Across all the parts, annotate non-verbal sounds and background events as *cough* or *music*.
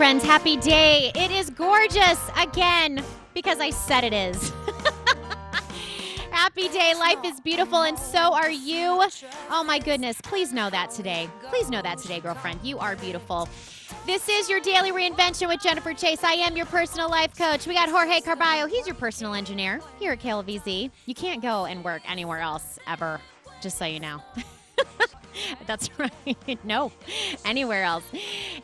friends. Happy day. It is gorgeous again because I said it is. *laughs* Happy day. Life is beautiful, and so are you. Oh, my goodness. Please know that today. Please know that today, girlfriend. You are beautiful. This is your daily reinvention with Jennifer Chase. I am your personal life coach. We got Jorge Carballo. He's your personal engineer here at KLVZ. You can't go and work anywhere else ever, just so you know. *laughs* *laughs* That's right. *laughs* no, anywhere else.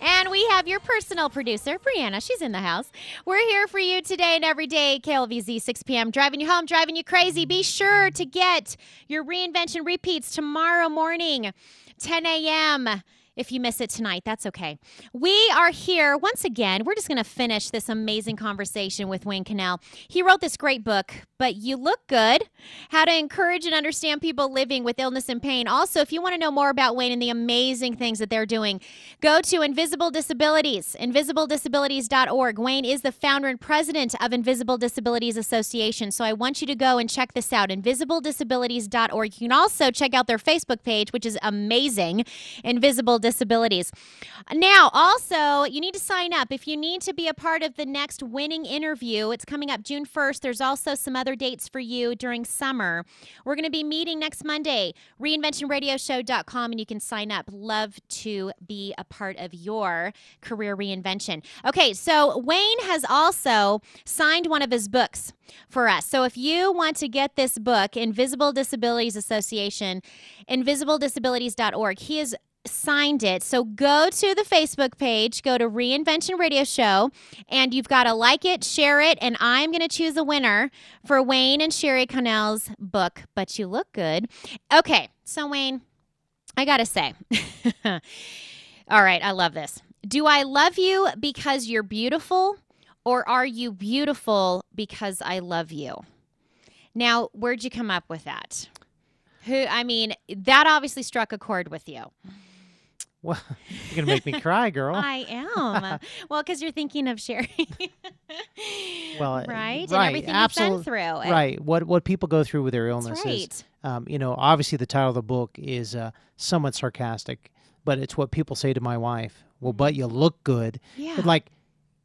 And we have your personal producer, Brianna. She's in the house. We're here for you today and every day, KLVZ, 6 p.m., driving you home, driving you crazy. Be sure to get your reinvention repeats tomorrow morning, 10 a.m. If you miss it tonight, that's okay. We are here once again. We're just going to finish this amazing conversation with Wayne Connell. He wrote this great book, But You Look Good How to Encourage and Understand People Living with Illness and Pain. Also, if you want to know more about Wayne and the amazing things that they're doing, go to Invisible Disabilities, invisibledisabilities.org. Wayne is the founder and president of Invisible Disabilities Association. So I want you to go and check this out, invisibledisabilities.org. You can also check out their Facebook page, which is amazing, Invisible Disabilities. Now, also, you need to sign up if you need to be a part of the next winning interview. It's coming up June 1st. There's also some other dates for you during summer. We're going to be meeting next Monday, reinventionradioshow.com, and you can sign up. Love to be a part of your career reinvention. Okay, so Wayne has also signed one of his books for us. So if you want to get this book, Invisible Disabilities Association, invisibledisabilities.org, he is signed it. So go to the Facebook page, go to Reinvention Radio Show, and you've got to like it, share it, and I'm going to choose a winner for Wayne and Sherry Connell's book, But You Look Good. Okay, so Wayne, I got to say, *laughs* all right, I love this. Do I love you because you're beautiful, or are you beautiful because I love you? Now, where'd you come up with that? Who, I mean, that obviously struck a chord with you. Well, *laughs* you're gonna make me cry, girl. I am. *laughs* well, because you're thinking of Sherry. *laughs* well, right? And right, everything you've absolute- been through. And- Right. What what people go through with their illnesses. right. Um, you know, obviously the title of the book is uh, somewhat sarcastic, but it's what people say to my wife. Well, but you look good. Yeah. But, Like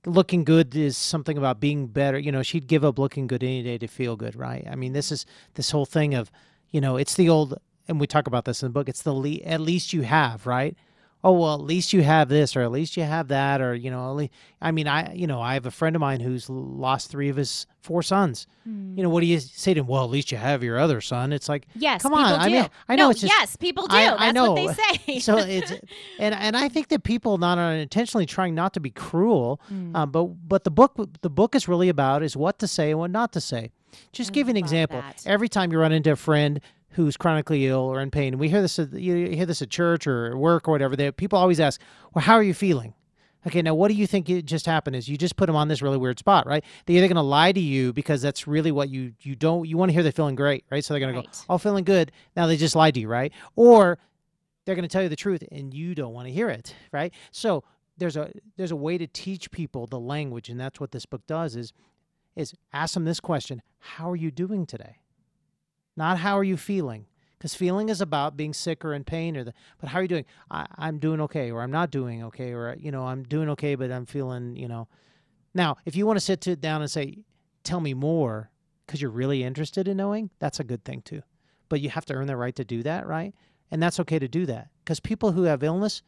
looking good is something about being better. You know, she'd give up looking good any day to feel good, right? I mean, this is this whole thing of, you know, it's the old, and we talk about this in the book. It's the le- at least you have, right? Oh well, at least you have this, or at least you have that, or you know, at least, I mean, I you know, I have a friend of mine who's lost three of his four sons. You know, what do you say to him? Well, at least you have your other son. It's like, Yes, come on. I mean, I know No, it's just, yes, people do. I, That's I know. what they say. *laughs* so it's *laughs* and and I think that people not unintentionally trying not to be cruel, Mm. um, but but the book the book is really about is what to say and what not to say. Just give you an example. that. Every time you run into a friend who's chronically ill or in pain, and we hear this at, you hear this at church or at work or whatever. They, people always ask, "Well, how are you feeling?" Okay, now what do you think it just happened is you just put them on this really weird spot, right? They're either going to lie to you because that's really what you you don't you want to hear they're feeling great, right? So they're going to Right. go, "Oh, feeling good." Now they just lied to you, right? Or they're going to tell you the truth and you don't want to hear it, right? So there's a there's a way to teach people the language and that's what this book does is is ask them this question, "How are you doing today?" Not how are you feeling? Because feeling is about being sick or in pain, or the. But how are you doing? I, I'm doing okay, or I'm not doing okay, or you know I'm doing okay, but I'm feeling you know. Now, if you want to sit down and say, "Tell me more," because you're really interested in knowing, that's a good thing too. But you have to earn the right to do that, right? And that's okay to do that because people who have illness,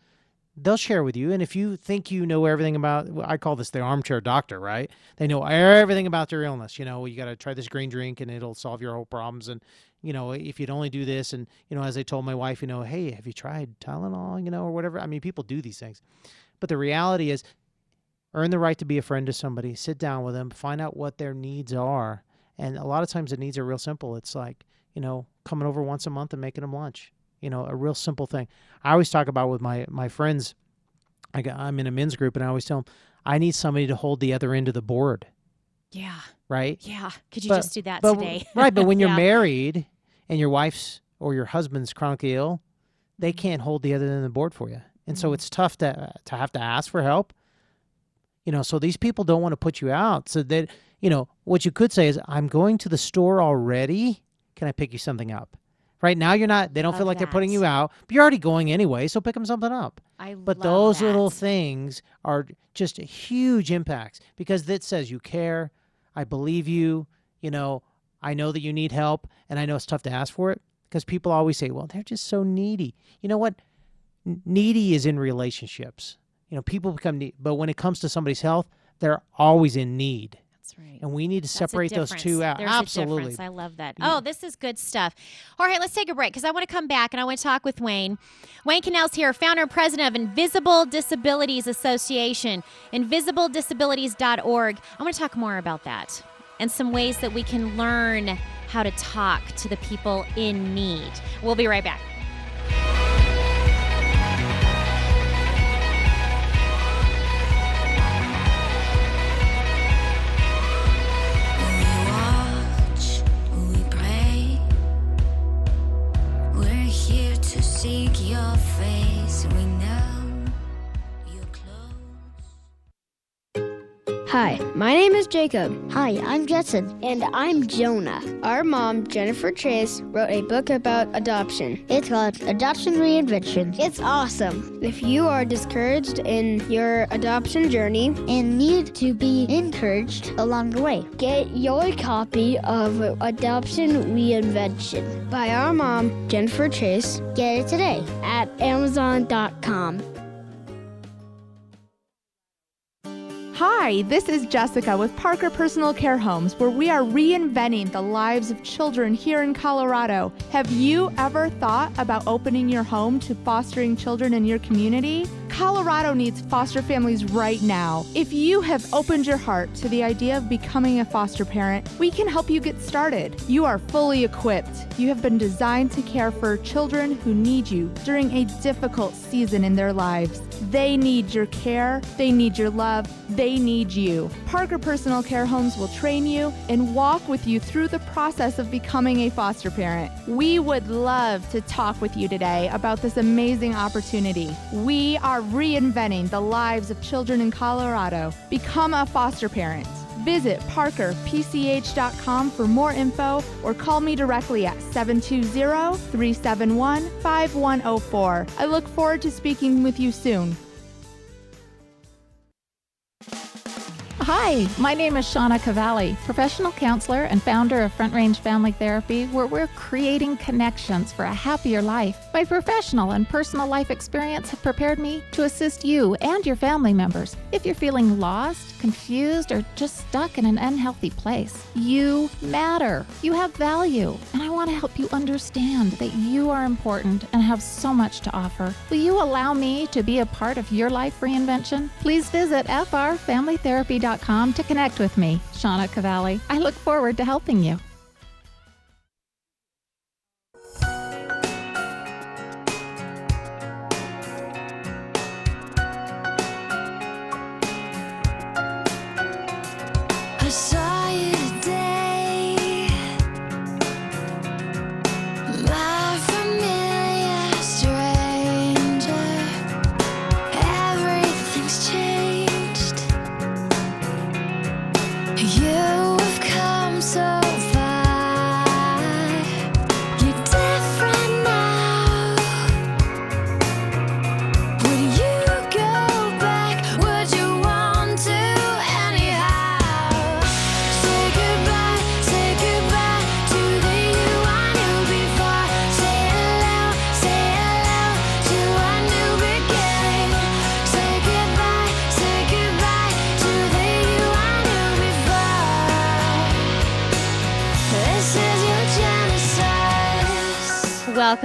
they'll share with you. And if you think you know everything about, I call this the armchair doctor, right? They know everything about their illness. You know, you got to try this green drink and it'll solve your whole problems. And, you know, if you'd only do this, and, you know, as I told my wife, you know, hey, have you tried Tylenol, you know, or whatever? I mean, people do these things. But the reality is, earn the right to be a friend to somebody, sit down with them, find out what their needs are. And a lot of times the needs are real simple. It's like, you know, coming over once a month and making them lunch. You know, a real simple thing. I always talk about with my my friends. I got, I'm in a men's group, and I always tell them, I need somebody to hold the other end of the board, Yeah. right? Yeah. Could you But- just do that but, today? right, but when *laughs* you're Yeah. married and your wife's or your husband's chronically ill, they Mm-hmm. can't hold the other end of the board for you, and so it's tough to to have to ask for help. You know, so these people don't want to put you out. So that you know, what you could say is, "I'm going to the store already. Can I pick you something up?" Right now, you're not. They don't feel like they're putting you out, but you're already going anyway. So pick them something up. I But those that. little things are just huge impacts because that says you care. I believe you. You know, I know that you need help, and I know it's tough to ask for it because people always say, "Well, they're just so needy." You know what? N- Needy is in relationships. You know, people become needy, but when it comes to somebody's health, they're always in need, That's right. and we need to That's separate those two out. There's Absolutely. I love that. Oh, this is good stuff. All right, let's take a break because I want to come back and I want to talk with Wayne. Wayne Connell's here, founder and president of Invisible Disabilities Association, invisibledisabilities.org. I want to talk more about that and some ways that we can learn how to talk to the people in need. We'll be right back. Face. We Hi, my name is Jacob. Hi, I'm Jetson. And I'm Jonah. Our mom, Jennifer Chase, wrote a book about adoption. It's called Adoption Reinvention. It's awesome. If you are discouraged in your adoption journey and need to be encouraged along the way, get your copy of Adoption Reinvention by our mom, Jennifer Chase. Get it today at Amazon.com. Hi, this is Jessica with Parker Personal Care Homes, where we are reinventing the lives of children here in Colorado. Have you ever thought about opening your home to fostering children in your community? Colorado needs foster families right now. If you have opened your heart to the idea of becoming a foster parent, we can help you get started. You are fully equipped. You have been designed to care for children who need you during a difficult season in their lives. They need your care, they need your love, they need you. Parker Personal Care Homes will train you and walk with you through the process of becoming a foster parent. We would love to talk with you today about this amazing opportunity. We are reinventing the lives of children in Colorado. Become a foster parent. Visit parkerpch.com for more info or call me directly at 720 371 5104. I look forward to speaking with you soon. Hi, my name is Shauna Cavalli, professional counselor and founder of Front Range Family Therapy, where we're creating connections for a happier life. My professional and personal life experience have prepared me to assist you and your family members. If you're feeling lost, confused, or just stuck in an unhealthy place, you matter. You have value, and I want to help you understand that you are important and have so much to offer. Will you allow me to be a part of your life reinvention? Please visit frfamilytherapy.com to connect with me, Shauna Cavalli. I look forward to helping you.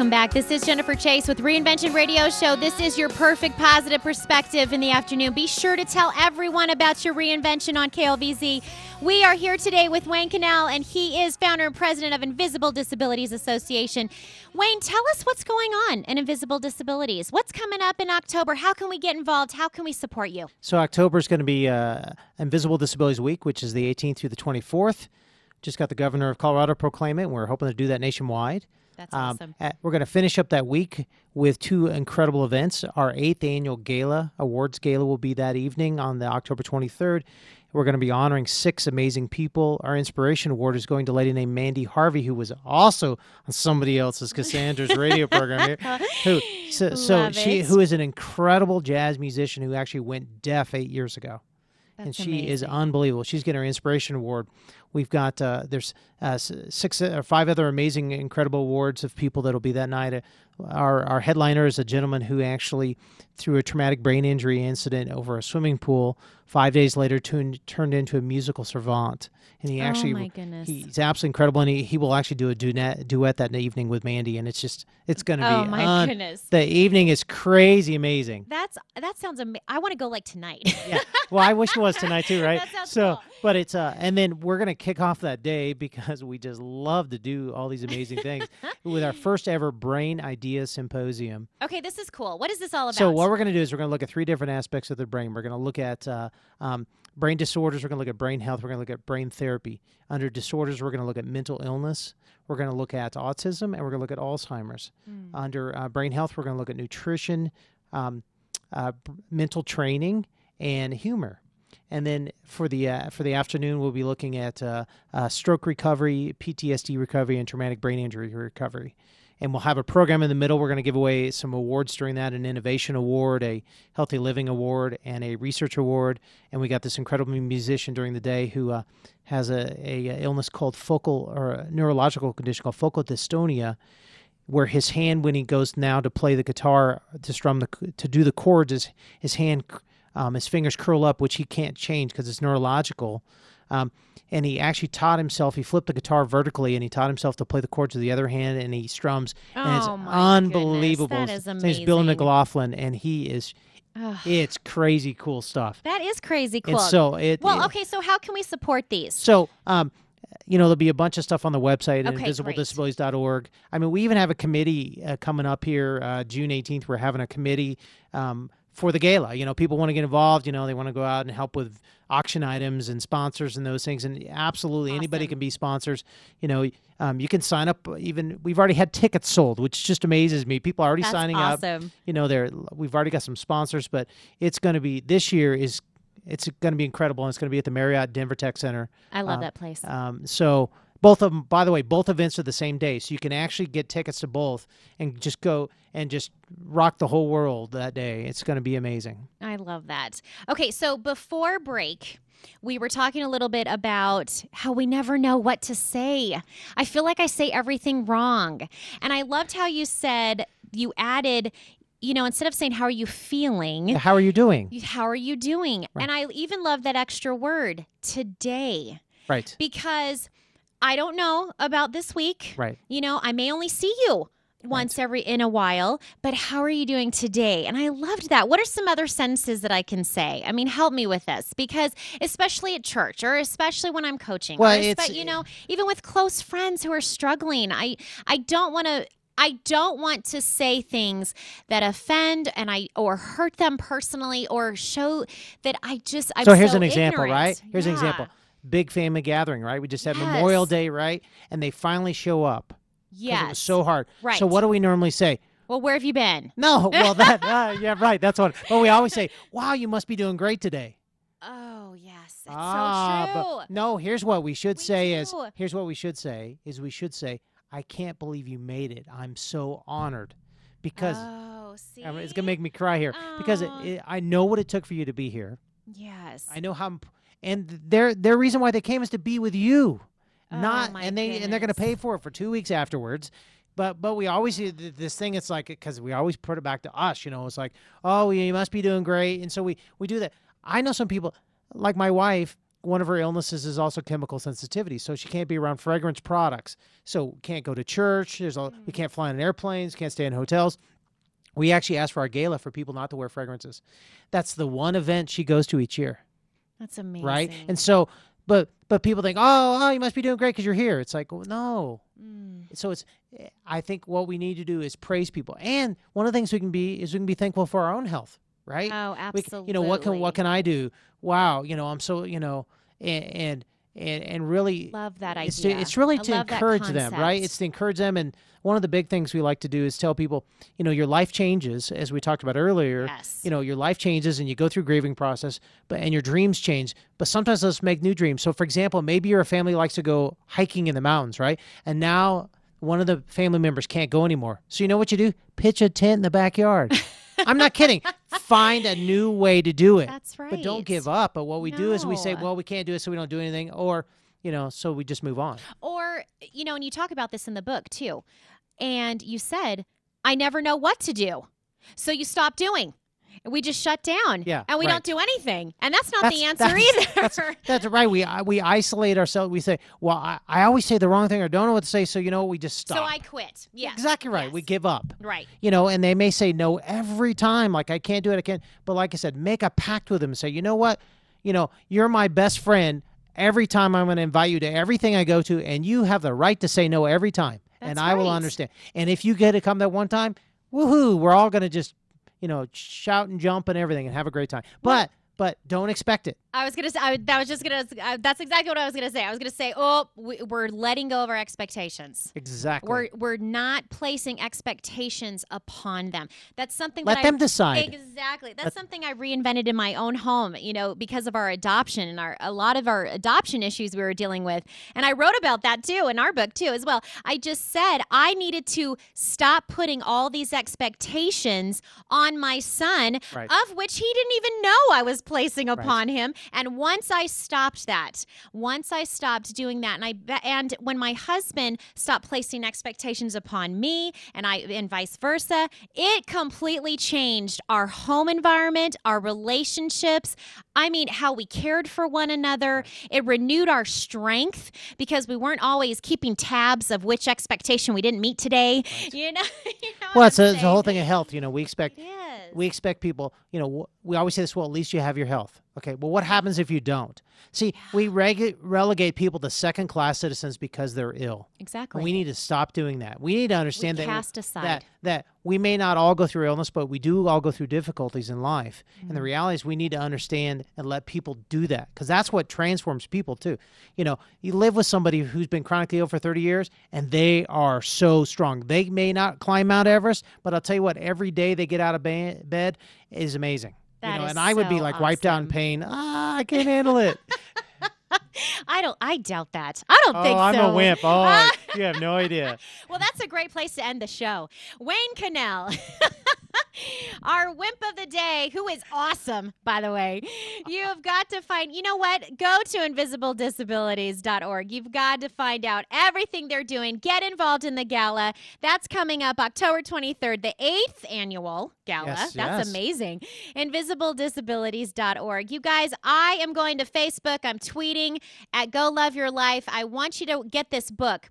Welcome back. This is Jennifer Chase with Reinvention Radio Show. This is your perfect positive perspective in the afternoon. Be sure to tell everyone about your reinvention on KLVZ. We are here today with Wayne Connell, and he is founder and president of Invisible Disabilities Association. Wayne, tell us what's going on in Invisible Disabilities. What's coming up in October? How can we get involved? How can we support you? So October is going to be uh, Invisible Disabilities Week, which is the 18th through the 24th. Just got the governor of Colorado proclaim it. We're hoping to do that nationwide. That's Um, awesome. we're going to finish up that week with two incredible events. Our eighth annual gala, awards gala, will be that evening on the October 23rd. We're going to be honoring six amazing people. Our inspiration award is going to a lady named Mandy Harvey, who was also on somebody else's Cassandra's radio *laughs* program here. Who, so, so she, who is an incredible jazz musician who actually went deaf eight years ago and That's she is unbelievable. She's getting her inspiration award. We've got uh, there's uh, six or five other amazing, incredible awards of people that'll be that night. Uh, our our headliner is a gentleman who actually, through a traumatic brain injury incident over a swimming pool, five days later turned turned into a musical savant, and he Oh, actually my goodness. he's absolutely incredible, and he, he will actually do a duet duet that evening with Mandy, and it's just it's going to Oh, be my un- goodness. The evening is crazy amazing. That's that sounds amazing. I want to go like tonight. yeah. Well, I wish it was tonight too, *laughs* right? That sounds so, cool. But it's uh, and then we're gonna kick off that day because we just love to do all these amazing things with our first ever Brain Idea Symposium. okay, this is cool. What is this all about? So, what we're gonna do is we're gonna look at three different aspects of the brain. We're gonna look at uh, um, brain disorders. We're gonna look at brain health. We're gonna look at brain therapy. Under disorders, we're gonna look at mental illness. We're going to look at autism and we're going to look at Alzheimer's. Hmm. Under uh, brain health, we're going to look at nutrition, um, uh, b- mental training, and humor. And then for the uh, for the afternoon, we'll be looking at uh, uh, stroke recovery, PTSD recovery, and traumatic brain injury recovery. And we'll have a program in the middle. We're going to give away some awards during that: an innovation award, a healthy living award, and a research award. And we got this incredible musician during the day who uh, has a, a, illness called focal or neurological condition called focal dystonia, where his hand, when he goes now to play the guitar to strum the to do the chords, his his hand, um, his fingers curl up, which he can't change because it's neurological. Um, and he actually taught himself. He flipped the guitar vertically, and he taught himself to play the chords with the other hand, and he strums. and it's Oh, my unbelievable. goodness, that is His name's Bill amazing. McLaughlin, and he is. Ugh. It's crazy cool stuff. that is crazy cool. And so it. well, it- okay, so how can we support these? so, um, you know, there'll be a bunch of stuff on the website at Okay, invisible.disabilities.org. I mean, we even have a committee uh, coming up here uh, June 18th. We're having a committee um, for the gala. You know, people want to get involved. You know, they want to go out and help with auction items and sponsors and those things. And absolutely anybody can be sponsors. You know, um, you can sign up. Even we've already had tickets sold, which just amazes me. People are already That's signing up awesome. you know there we've already got some sponsors but it's going to be this year is it's going to be incredible and it's going to be at the marriott denver tech center I love uh, that place. um, so both of them by the way both events are the same day so you can actually get tickets to both and just go and just rock the whole world that day it's going to be amazing I love that. Okay, so before break, we were talking a little bit about how we never know what to say. I feel like I say everything wrong. And I loved how you said you added, you know, instead of saying, How are you feeling? how are you doing How are you doing? And I even love that extra word, today, right because I don't know about this week. right You know, I may only see you once every in a while, but how are you doing today? And I loved that. What are some other sentences that I can say? I mean, help me with this because especially at church or especially when I'm coaching, Well, it's- you know, even with close friends who are struggling, I I don't want to I don't want to say things that offend and I or hurt them personally or show that I just I'm so here's so an example ignorant. right here's an example big family gathering right we just had memorial day right and they finally show up. Yes. it was so hard Right. so what do we normally say well, where have you been? No, well that uh, yeah right. That's what. But we always say, "Wow, you must be doing great today." Oh, yes. It's ah, so true. but no. Here's what we should We say: is here's what we should say is we should say, "I can't believe you made it. I'm so honored," because oh, see? It's gonna make me cry here because it, it, I know what it took for you to be here. Yes. I know how, and their their reason why they came is to be with you, Oh, not and they and they're going to pay for it for two weeks afterwards. But but we always do this thing. It's like because we always put it back to us. You know, it's like oh you must be doing great, and so we we do that. I know some people like my wife. one of her illnesses is also chemical sensitivity, so she can't be around fragrance products. So can't go to church. There's a, we hmm. can't fly on airplanes. Can't stay in hotels. We actually ask for our gala for people not to wear fragrances. That's the one event she goes to each year, That's amazing. right? And so, but but people think, oh, oh, you must be doing great because you're here. It's like, well, no. Mm. So it's. I think what we need to do is praise people, and one of the things we can be is we can be thankful for our own health, right? Oh, absolutely. can, you know what can what can I do? Wow, you know I'm so you know and and and, and really Love that it's idea. to, it's really I to encourage them, right? It's to encourage them, and one of the big things we like to do is tell people, you know, your life changes as we talked about earlier. Yes. You know, your life changes and you go through grieving process, but and your dreams change. But sometimes let's make new dreams. So, for example, maybe you're family likes to go hiking in the mountains, right? And now one of the family members can't go anymore. So you know what you do? Pitch a tent in the backyard. I'm not kidding. Find a new way to do it. That's right. But don't give up. But what we do is we say, well, we can't do it, so we don't do anything, or you know, so we just move on. Or, you know, and you talk about this in the book too. And you said, I never know what to do. So you stop doing. We just shut down. Yeah, And we right. don't do anything. And that's not the answer that's- either. That's, that's right. We we isolate ourselves. We say, well, I, I always say the wrong thing or don't know what to say, so you know, what, we just stop. so I quit. Yeah, Exactly right. We give up. Right. You know, and they may say no every time. Like I can't do it. I can't. But like I said, make a pact with them and say, you know what, you know, you're my best friend. Every time I'm going to invite you to everything I go to, and you have the right to say no every time, and That's I will understand. And if you get to come that one time, woohoo! We're all going to just, you know, shout and jump and everything and have a great time. But but don't expect it. I was gonna say. I, that was just gonna. Uh, that's exactly what I was gonna say. I was gonna say, oh, we, we're letting go of our expectations. Exactly. We're we're not placing expectations upon them. That's something Let that them I, decide. Exactly. That's something I reinvented in my own home. You know, because of our adoption and our a lot of our adoption issues we were dealing with, and I wrote about that too in our book too as well. I just said I needed to stop putting all these expectations on my son, Right. of which he didn't even know I was placing upon him. And once I stopped that, once I stopped doing that, and I and when my husband stopped placing expectations upon me, and I and vice versa, it completely changed our home environment, our relationships. I mean, how we cared for one another. It renewed our strength because we weren't always keeping tabs of which expectation we didn't meet today. *laughs* You know, *laughs* you know well, it's, a, it's the whole thing of health. You know, we expect Yes. We expect people. You know, we always say this. Well, at least you have your health. Okay. Well, what happens if you don't? See, we reg- relegate people to second class citizens because they're ill. exactly. And we need to stop doing that. We need to understand that cast aside. that that we may not all go through illness, but we do all go through difficulties in life. And Mm-hmm. the reality is, we need to understand and let people do that because that's what transforms people too. You know, you live with somebody who's been chronically ill for thirty years, and they are so strong. They may not climb Mount Everest, but I'll tell you what, every day they get out of ba- bed is amazing. That you know, is and I would be like wiped out in pain. Ah, I can't handle it. *laughs* I don't. I doubt that. I don't oh, think I'm so. a wimp. Oh, *laughs* you have no idea. Well, that's a great place to end the show. Wayne Connell, *laughs* our wimp of the day, who is awesome, by the way. You've got to find, you know what? Go to invisibledisabilities.org. You've got to find out everything they're doing. Get involved in the gala. That's coming up October 23rd, the eighth annual gala. Yes, That's yes. amazing. Invisibledisabilities.org. You guys, I am going to Facebook. I'm tweeting at Go Love Your Life. I want you to get this book.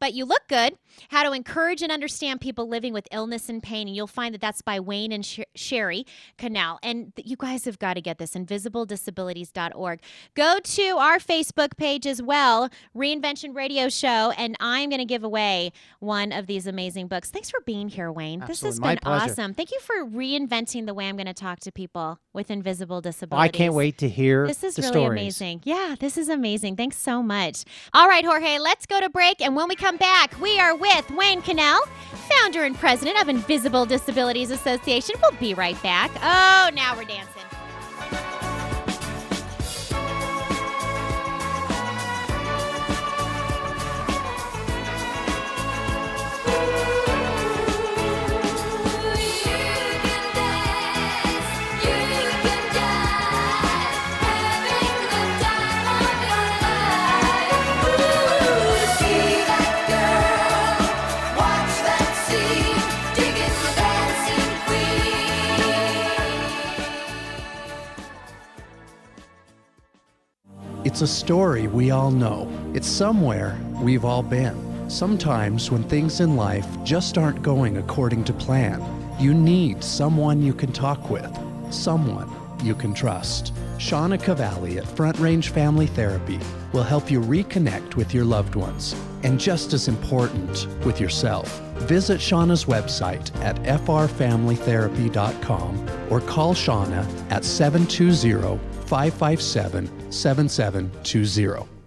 But you look good. How to encourage and understand people living with illness and pain. And you'll find that that's by Wayne and Sh- Sherry Connell. And you guys have got to get this invisibledisabilities.org. Go to our Facebook page as well, Reinvention Radio Show. And I'm going to give away one of these amazing books. Thanks for being here, Wayne. This has My been pleasure. awesome. Thank you for reinventing the way I'm going to talk to people with invisible disabilities. I can't wait to hear This is really stories. amazing. Yeah, this is amazing. Thanks so much. All right, Jorge, let's go to break. And when we come back, we are with Wayne Connell, founder and president of Invisible Disabilities Association. We'll be right back. Oh, now we're dancing. It's a story we all know. It's somewhere we've all been. Sometimes when things in life just aren't going according to plan, you need someone you can talk with, someone you can trust. Shauna Cavalli at Front Range Family Therapy will help you reconnect with your loved ones and just as important, with yourself. Visit Shauna's website at frfamilytherapy.com or call Shauna at 720 557 7720.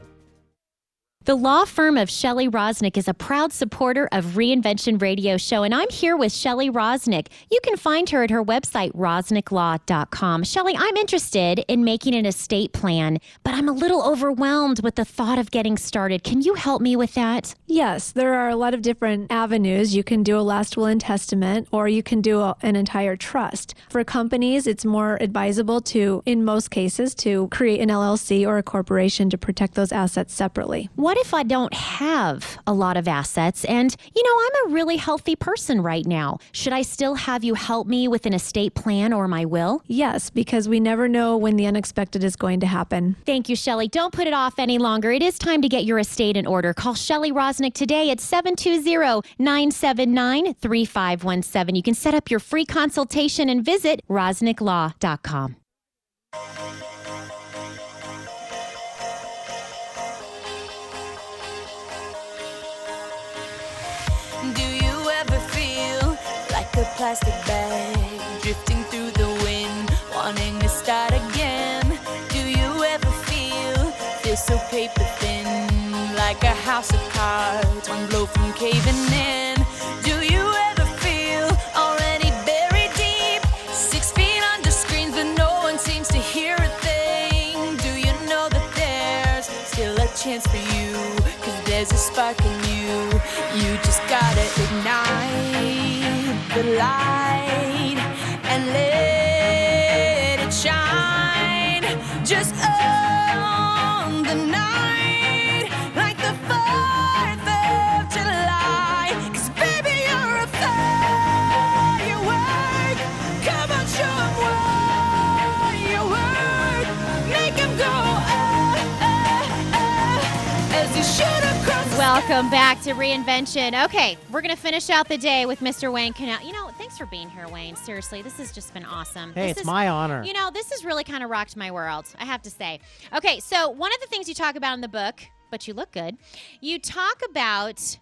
The law firm of Shelley Rosnick is a proud supporter of Reinvention Radio Show, and I'm here with Shelley Rosnick. You can find her at her website, rosnicklaw.com. Shelley, I'm interested in making an estate plan, but I'm a little overwhelmed with the thought of getting started. Can you help me with that? Yes, there are a lot of different avenues. You can do a last will and testament, or you can do a, an entire trust. For companies, it's more advisable to, in most cases, to create an LLC or a corporation to protect those assets separately. What if I don't have a lot of assets and, you know, I'm a really healthy person right now? Should I still have you help me with an estate plan or my will? Yes, because we never know when the unexpected is going to happen. Thank you, Shelley. Don't put it off any longer. It is time to get your estate in order. Call Shelley Rosnick today at 720-979-3517. You can set up your free consultation and visit rosnicklaw.com. plastic bag drifting through the wind, wanting to start again? Do you ever feel feel so paper thin, like a house of cards, one blow from caving in? Do you ever feel already buried deep, six feet under screens, but no one seems to hear a thing? Do you know that there's still a chance for you? Cause there's a spark in you. You just gotta ignite the light and let Welcome back to Reinvention. Okay, we're going to finish out the day with Mr. Wayne Connell. You know, thanks for being here, Wayne. Seriously, this has just been awesome. Hey, This it's is- my honor. You know, this has really kind of rocked my world, I have to say. Okay, so one of the things you talk about in the book, but you look good, you talk about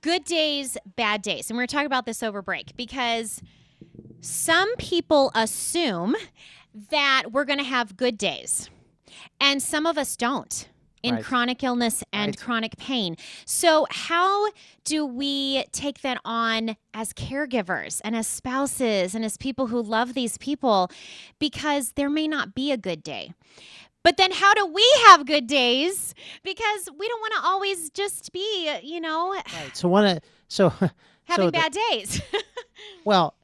good days, bad days. And we're going to talk about this over break because some people assume that we're going to have good days, and some of us don't. In Right. chronic illness and Right. chronic pain. So, how do we take that on as caregivers and as spouses and as people who love these people? Because there may not be a good day. But then, how do we have good days? Because we don't want to always just be, you know, Right. So one of *laughs* so having so the- bad days. *laughs* Well,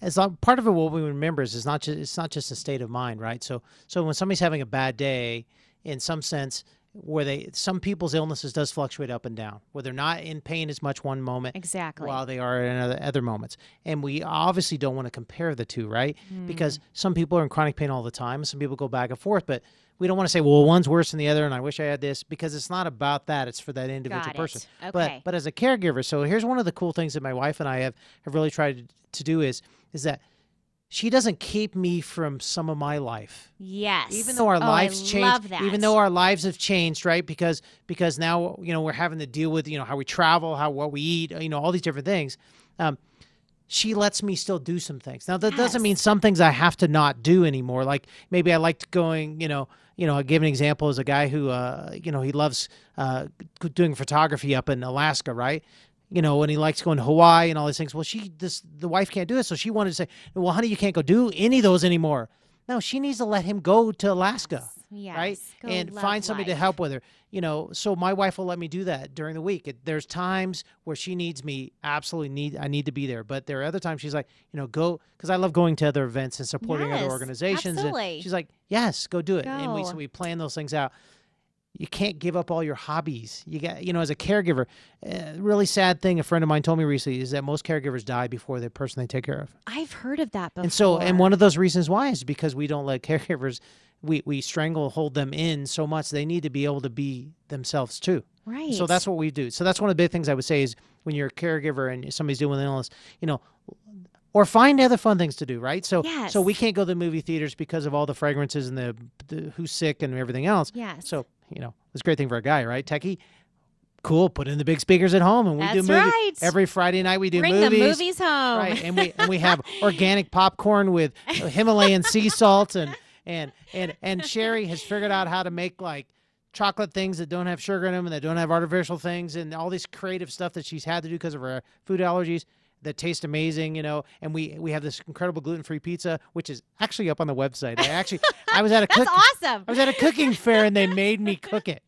as long, part of it, what we remember is it's not just it's not just a state of mind, right? So so when somebody's having a bad day, in some sense, where they some people's illnesses does fluctuate up and down, where they're not in pain as much one moment, exactly. while they are in other, other moments. And we obviously don't want to compare the two, right? Mm. Because some people are in chronic pain all the time, some people go back and forth, but we don't want to say, well, one's worse than the other, and I wish I had this, because it's not about that. It's for that individual person. Okay. But but as a caregiver, so here's one of the cool things that my wife and I have have really tried to do is is that she doesn't keep me from some of my life. Yes. even though our Oh, lives I changed even though our lives have changed right? Because because now you know we're having to deal with you know how we travel how what we eat you know all these different things. Um, she lets me still do some things. Now that doesn't mean some things i have to not do anymore. Like maybe i liked going you know you know i give an example as a guy who uh, you know he loves uh, doing photography up in alaska right you know, and he likes going to Hawaii and all these things. Well, she this the wife can't do it, so she wanted to say, "Well, honey, you can't go do any of those anymore." No, she needs to let him go to Alaska, Yes. right, Go and find somebody to help with her. You know, so my wife will let me do that during the week. It, there's times where she needs me, absolutely need I need to be there, but there are other times she's like, you know, go because I love going to other events and supporting Yes, other organizations. absolutely. And she's like, yes, go do it, and we so we plan those things out you can't give up all your hobbies. You got, you know, as a caregiver, uh, really sad thing a friend of mine told me recently is that most caregivers die before the person they take care of. I've heard of that before. And so, and one of those reasons why is because we don't let *laughs* caregivers we we strangle hold them in so much they need to be able to be themselves too. Right. So that's what we do. So that's one of the big things I would say is when you're a caregiver and somebody's dealing with an illness, you know, or find other fun things to do, right? So Yes. so we can't go to the movie theaters because of all the fragrances and the, the who's sick and everything else. Yes. So, you know, it's a great thing for a guy, right? Techie. Cool, put in the big speakers at home and we do movies. right. Every Friday night we do Bring movies. the movies home. Right, and we and we have organic popcorn with Himalayan sea salt and and and and Sherry has figured out how to make like chocolate things that don't have sugar in them and that don't have artificial things and all this creative stuff that she's had to do because of her food allergies that taste amazing, you know. And we we have this incredible gluten-free pizza, which is actually up on the website. I actually I was at a *laughs* That's cook, awesome. I was at a cooking fair and they made me cook it.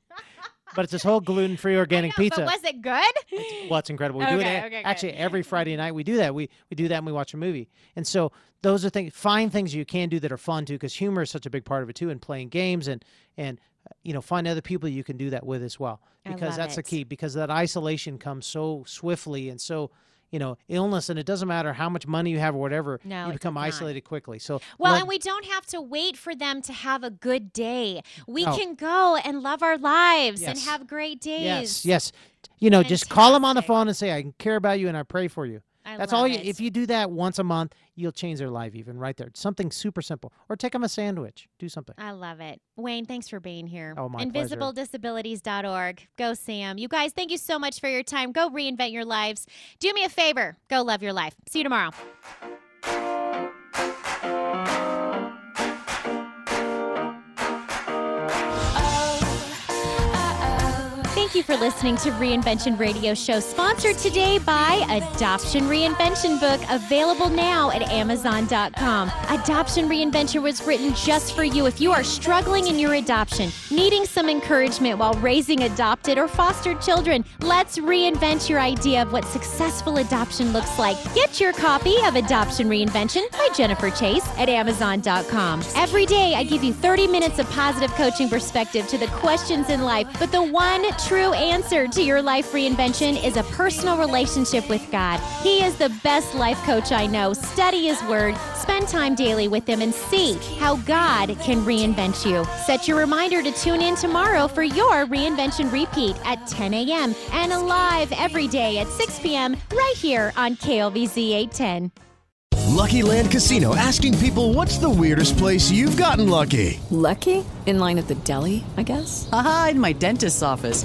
But it's this whole gluten-free organic No, pizza. But was it good? Well, it's incredible. We do it Okay, a- okay, good. actually every Friday night. We do that. We we do that and we watch a movie. And so those are things. Find things you can do that are fun too, because humor is such a big part of it too. And playing games and and you know find other people you can do that with as well. Because that's the key. Because that isolation comes so swiftly and so you know illness, and it doesn't matter how much money you have or whatever. No, you become isolated quickly. So Well, let- and we don't have to wait for them to have a good day. We Oh. can go and love our lives and have great days. Yes, yes. You know, just call them on the phone and say, "I care about you and I pray for you." I That's all. You, it. if you do that once a month, you'll change their life even right there. Something super simple, or take them a sandwich. Do something. I love it. Wayne, thanks for being here. Oh, my. InvisibleDisabilities.org. Go, Sam. You guys, thank you so much for your time. Go reinvent your lives. Do me a favor. Go love your life. See you tomorrow. You for listening to Reinvention Radio Show, sponsored today by Adoption Reinvention Book, available now at Amazon.com. Adoption Reinvention was written just for you if you are struggling in your adoption, needing some encouragement while raising adopted or fostered children. Let's reinvent your idea of what successful adoption looks like. Get your copy of Adoption Reinvention by Jennifer Chase at Amazon.com. Every day, I give you 30 minutes of positive coaching perspective to the questions in life, but the one true answer to your life reinvention is a personal relationship with God. He is the best life coach I know. Study His Word, spend time daily with Him, and see how God can reinvent you. Set your reminder to tune in tomorrow for your reinvention repeat at 10 a.m. and live every day at 6 p.m. right here on KLVZ 810. Lucky Land Casino asking people what's the weirdest place you've gotten lucky? Lucky? In line at the deli, I guess? Aha, in my dentist's office.